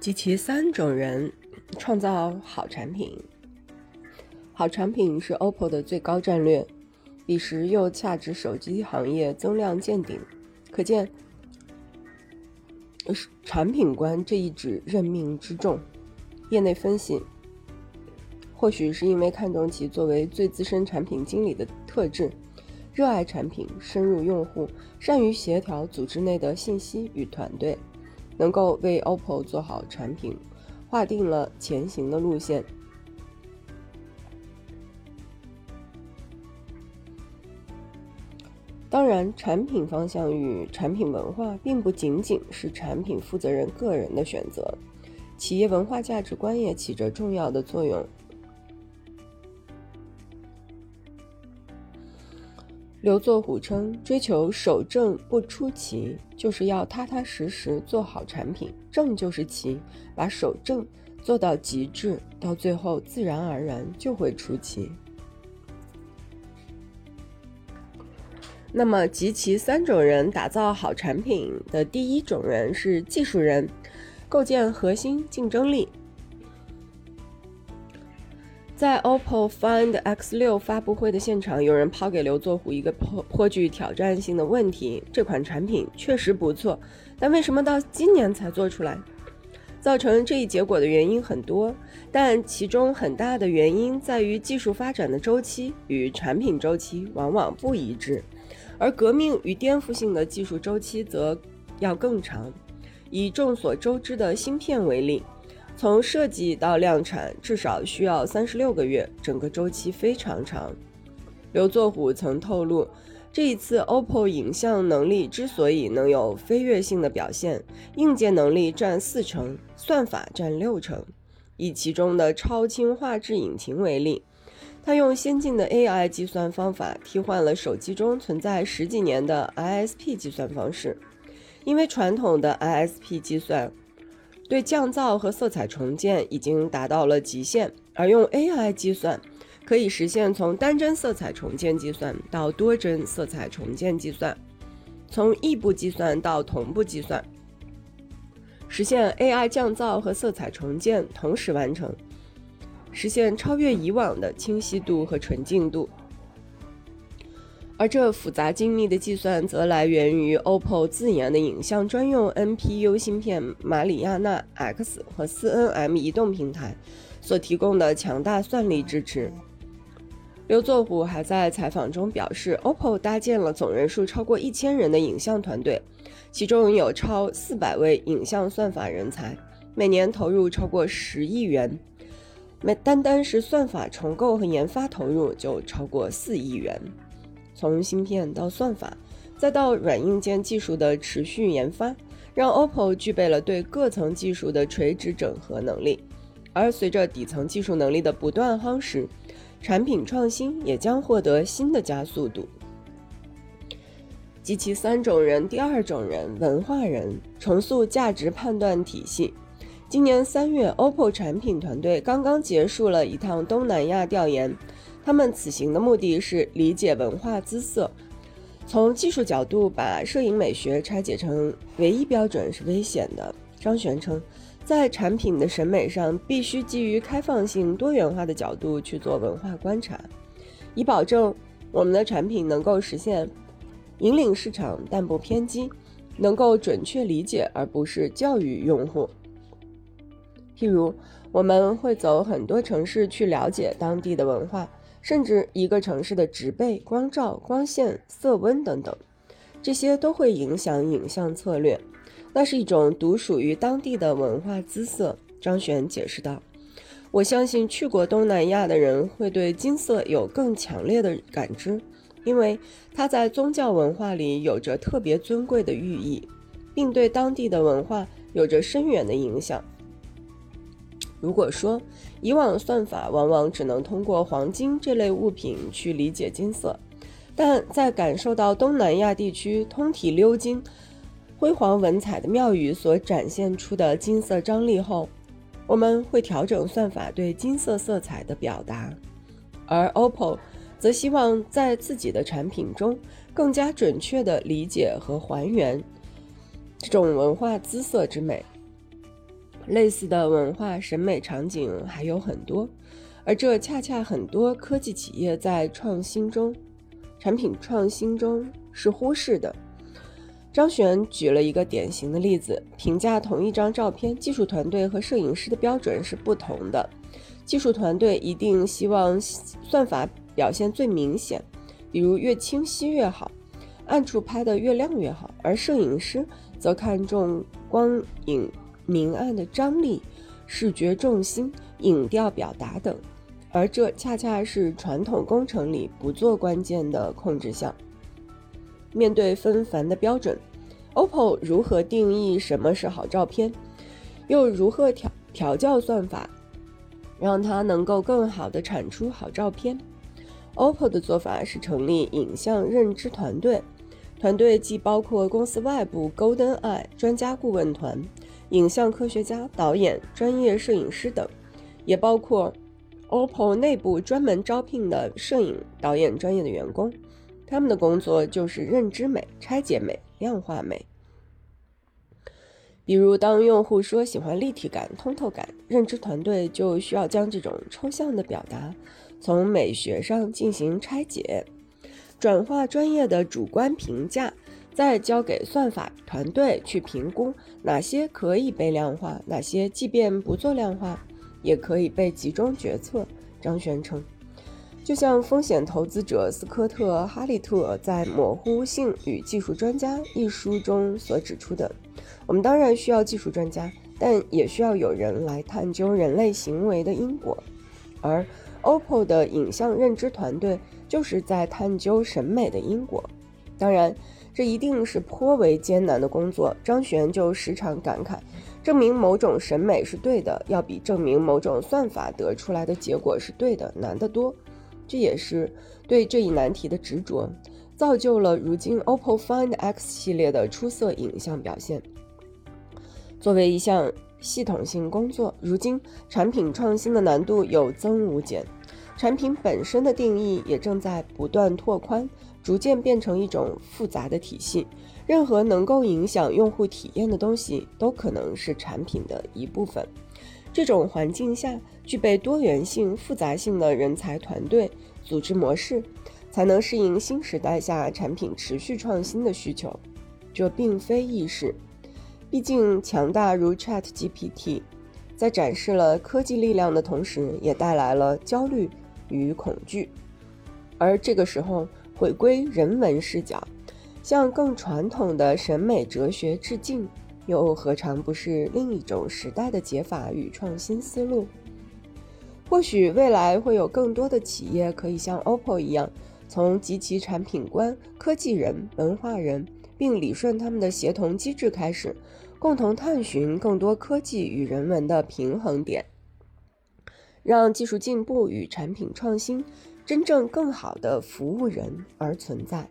及其三种人创造好产品。好产品是 OPPO 的最高战略，彼时又恰值手机行业增量见顶，可见产品观这一指任命之重。业内分析，或许是因为看中其作为最资深产品经理的特质，热爱产品，深入用户，善于协调组织内的信息与团队。能够为 OPPO 做好产品，划定了前行的路线。当然，产品方向与产品文化并不仅仅是产品负责人个人的选择，企业文化价值观也起着重要的作用。刘作虎称：“追求守正不出奇，就是要踏踏实实做好产品。正就是奇，把守正做到极致，到最后自然而然就会出奇。”那么，集齐三种人打造好产品的第一种人是技术人，构建核心竞争力。在 OPPO Find X6 发布会的现场，有人抛给刘作虎一个颇颇具挑战性的问题：这款产品确实不错，但为什么到今年才做出来？造成这一结果的原因很多，但其中很大的原因在于技术发展的周期与产品周期往往不一致，而革命与颠覆性的技术周期则要更长。以众所周知的芯片为例。从设计到量产至少需要三十六个月，整个周期非常长。刘作虎曾透露，这一次 OPPO 影像能力之所以能有飞跃性的表现，硬件能力占四成，算法占六成。以其中的超清画质引擎为例，他用先进的 AI 计算方法替换了手机中存在十几年的 ISP 计算方式，因为传统的 ISP 计算。对降噪和色彩重建已经达到了极限，而用 AI 计算可以实现从单帧色彩重建计算到多帧色彩重建计算，从异步计算到同步计算，实现 AI 降噪和色彩重建同时完成，实现超越以往的清晰度和纯净度。而这复杂精密的计算则来源于 OPPO 自研的影像专用 NPU 芯片马里亚纳 X 和 4nm 移动平台所提供的强大算力支持。刘作虎还在采访中表示，OPPO 搭建了总人数超过一千人的影像团队，其中有超四百位影像算法人才，每年投入超过十亿元，每单单是算法重构和研发投入就超过四亿元。从芯片到算法，再到软硬件技术的持续研发，让 OPPO 具备了对各层技术的垂直整合能力。而随着底层技术能力的不断夯实，产品创新也将获得新的加速度。及其三种人，第二种人，文化人，重塑价值判断体系。今年三月，OPPO 产品团队刚刚结束了一趟东南亚调研。他们此行的目的是理解文化姿色，从技术角度把摄影美学拆解成唯一标准是危险的。张璇称，在产品的审美上，必须基于开放性、多元化的角度去做文化观察，以保证我们的产品能够实现引领市场但不偏激，能够准确理解而不是教育用户。譬如，我们会走很多城市去了解当地的文化。甚至一个城市的植被、光照、光线、色温等等，这些都会影响影像策略。那是一种独属于当地的文化姿色。张璇解释道：“我相信去过东南亚的人会对金色有更强烈的感知，因为它在宗教文化里有着特别尊贵的寓意，并对当地的文化有着深远的影响。”如果说以往算法往往只能通过黄金这类物品去理解金色，但在感受到东南亚地区通体鎏金、辉煌文采的庙宇所展现出的金色张力后，我们会调整算法对金色色彩的表达。而 OPPO 则希望在自己的产品中更加准确地理解和还原这种文化姿色之美。类似的文化审美场景还有很多，而这恰恰很多科技企业在创新中、产品创新中是忽视的。张璇举了一个典型的例子：评价同一张照片，技术团队和摄影师的标准是不同的。技术团队一定希望算法表现最明显，比如越清晰越好，暗处拍的越亮越好；而摄影师则看重光影明暗的张力、视觉重心、影调表达等，而这恰恰是传统工程里不做关键的控制项。面对纷繁的标准，OPPO 如何定义什么是好照片？又如何调调教算法，让它能够更好地产出好照片？OPPO 的做法是成立影像认知团队，团队既包括公司外部 Golden Eye 专家顾问团、影像科学家、导演、专业摄影师等，也包括 OPPO 内部专门招聘的摄影导演专业的员工。他们的工作就是认知美、拆解美、量化美。比如，当用户说喜欢立体感、通透感，认知团队就需要将这种抽象的表达从美学上进行拆解，转化专业的主观评价，再交给算法团队去评估哪些可以被量化，哪些即便不做量化也可以被集中决策。张璇称。就像风险投资者斯科特·哈利特在《模糊性与技术专家》一书中所指出的，我们当然需要技术专家，但也需要有人来探究人类行为的因果。而 OPPO 的影像认知团队就是在探究审美的因果。当然，这一定是颇为艰难的工作。张璇就时常感慨，证明某种审美是对的，要比证明某种算法得出来的结果是对的难得多。这也是对这一难题的执着，造就了如今 OPPO Find X 系列的出色影像表现。作为一项系统性工作，如今产品创新的难度有增无减，产品本身的定义也正在不断拓宽，逐渐变成一种复杂的体系。任何能够影响用户体验的东西，都可能是产品的一部分。这种环境下，具备多元性、复杂性的人才团队组织模式，才能适应新时代下产品持续创新的需求。这并非易事，毕竟强大如 Chat GPT，在展示了科技力量的同时，也带来了焦虑与恐惧。而这个时候，回归人文视角，向更传统的审美哲学致敬。又何尝不是另一种时代的解法与创新思路？或许未来会有更多的企业可以像 OPPO 一样，从集齐产品观、科技人、文化人，并理顺他们的协同机制开始，共同探寻更多科技与人文的平衡点，让技术进步与产品创新真正更好的服务人而存在。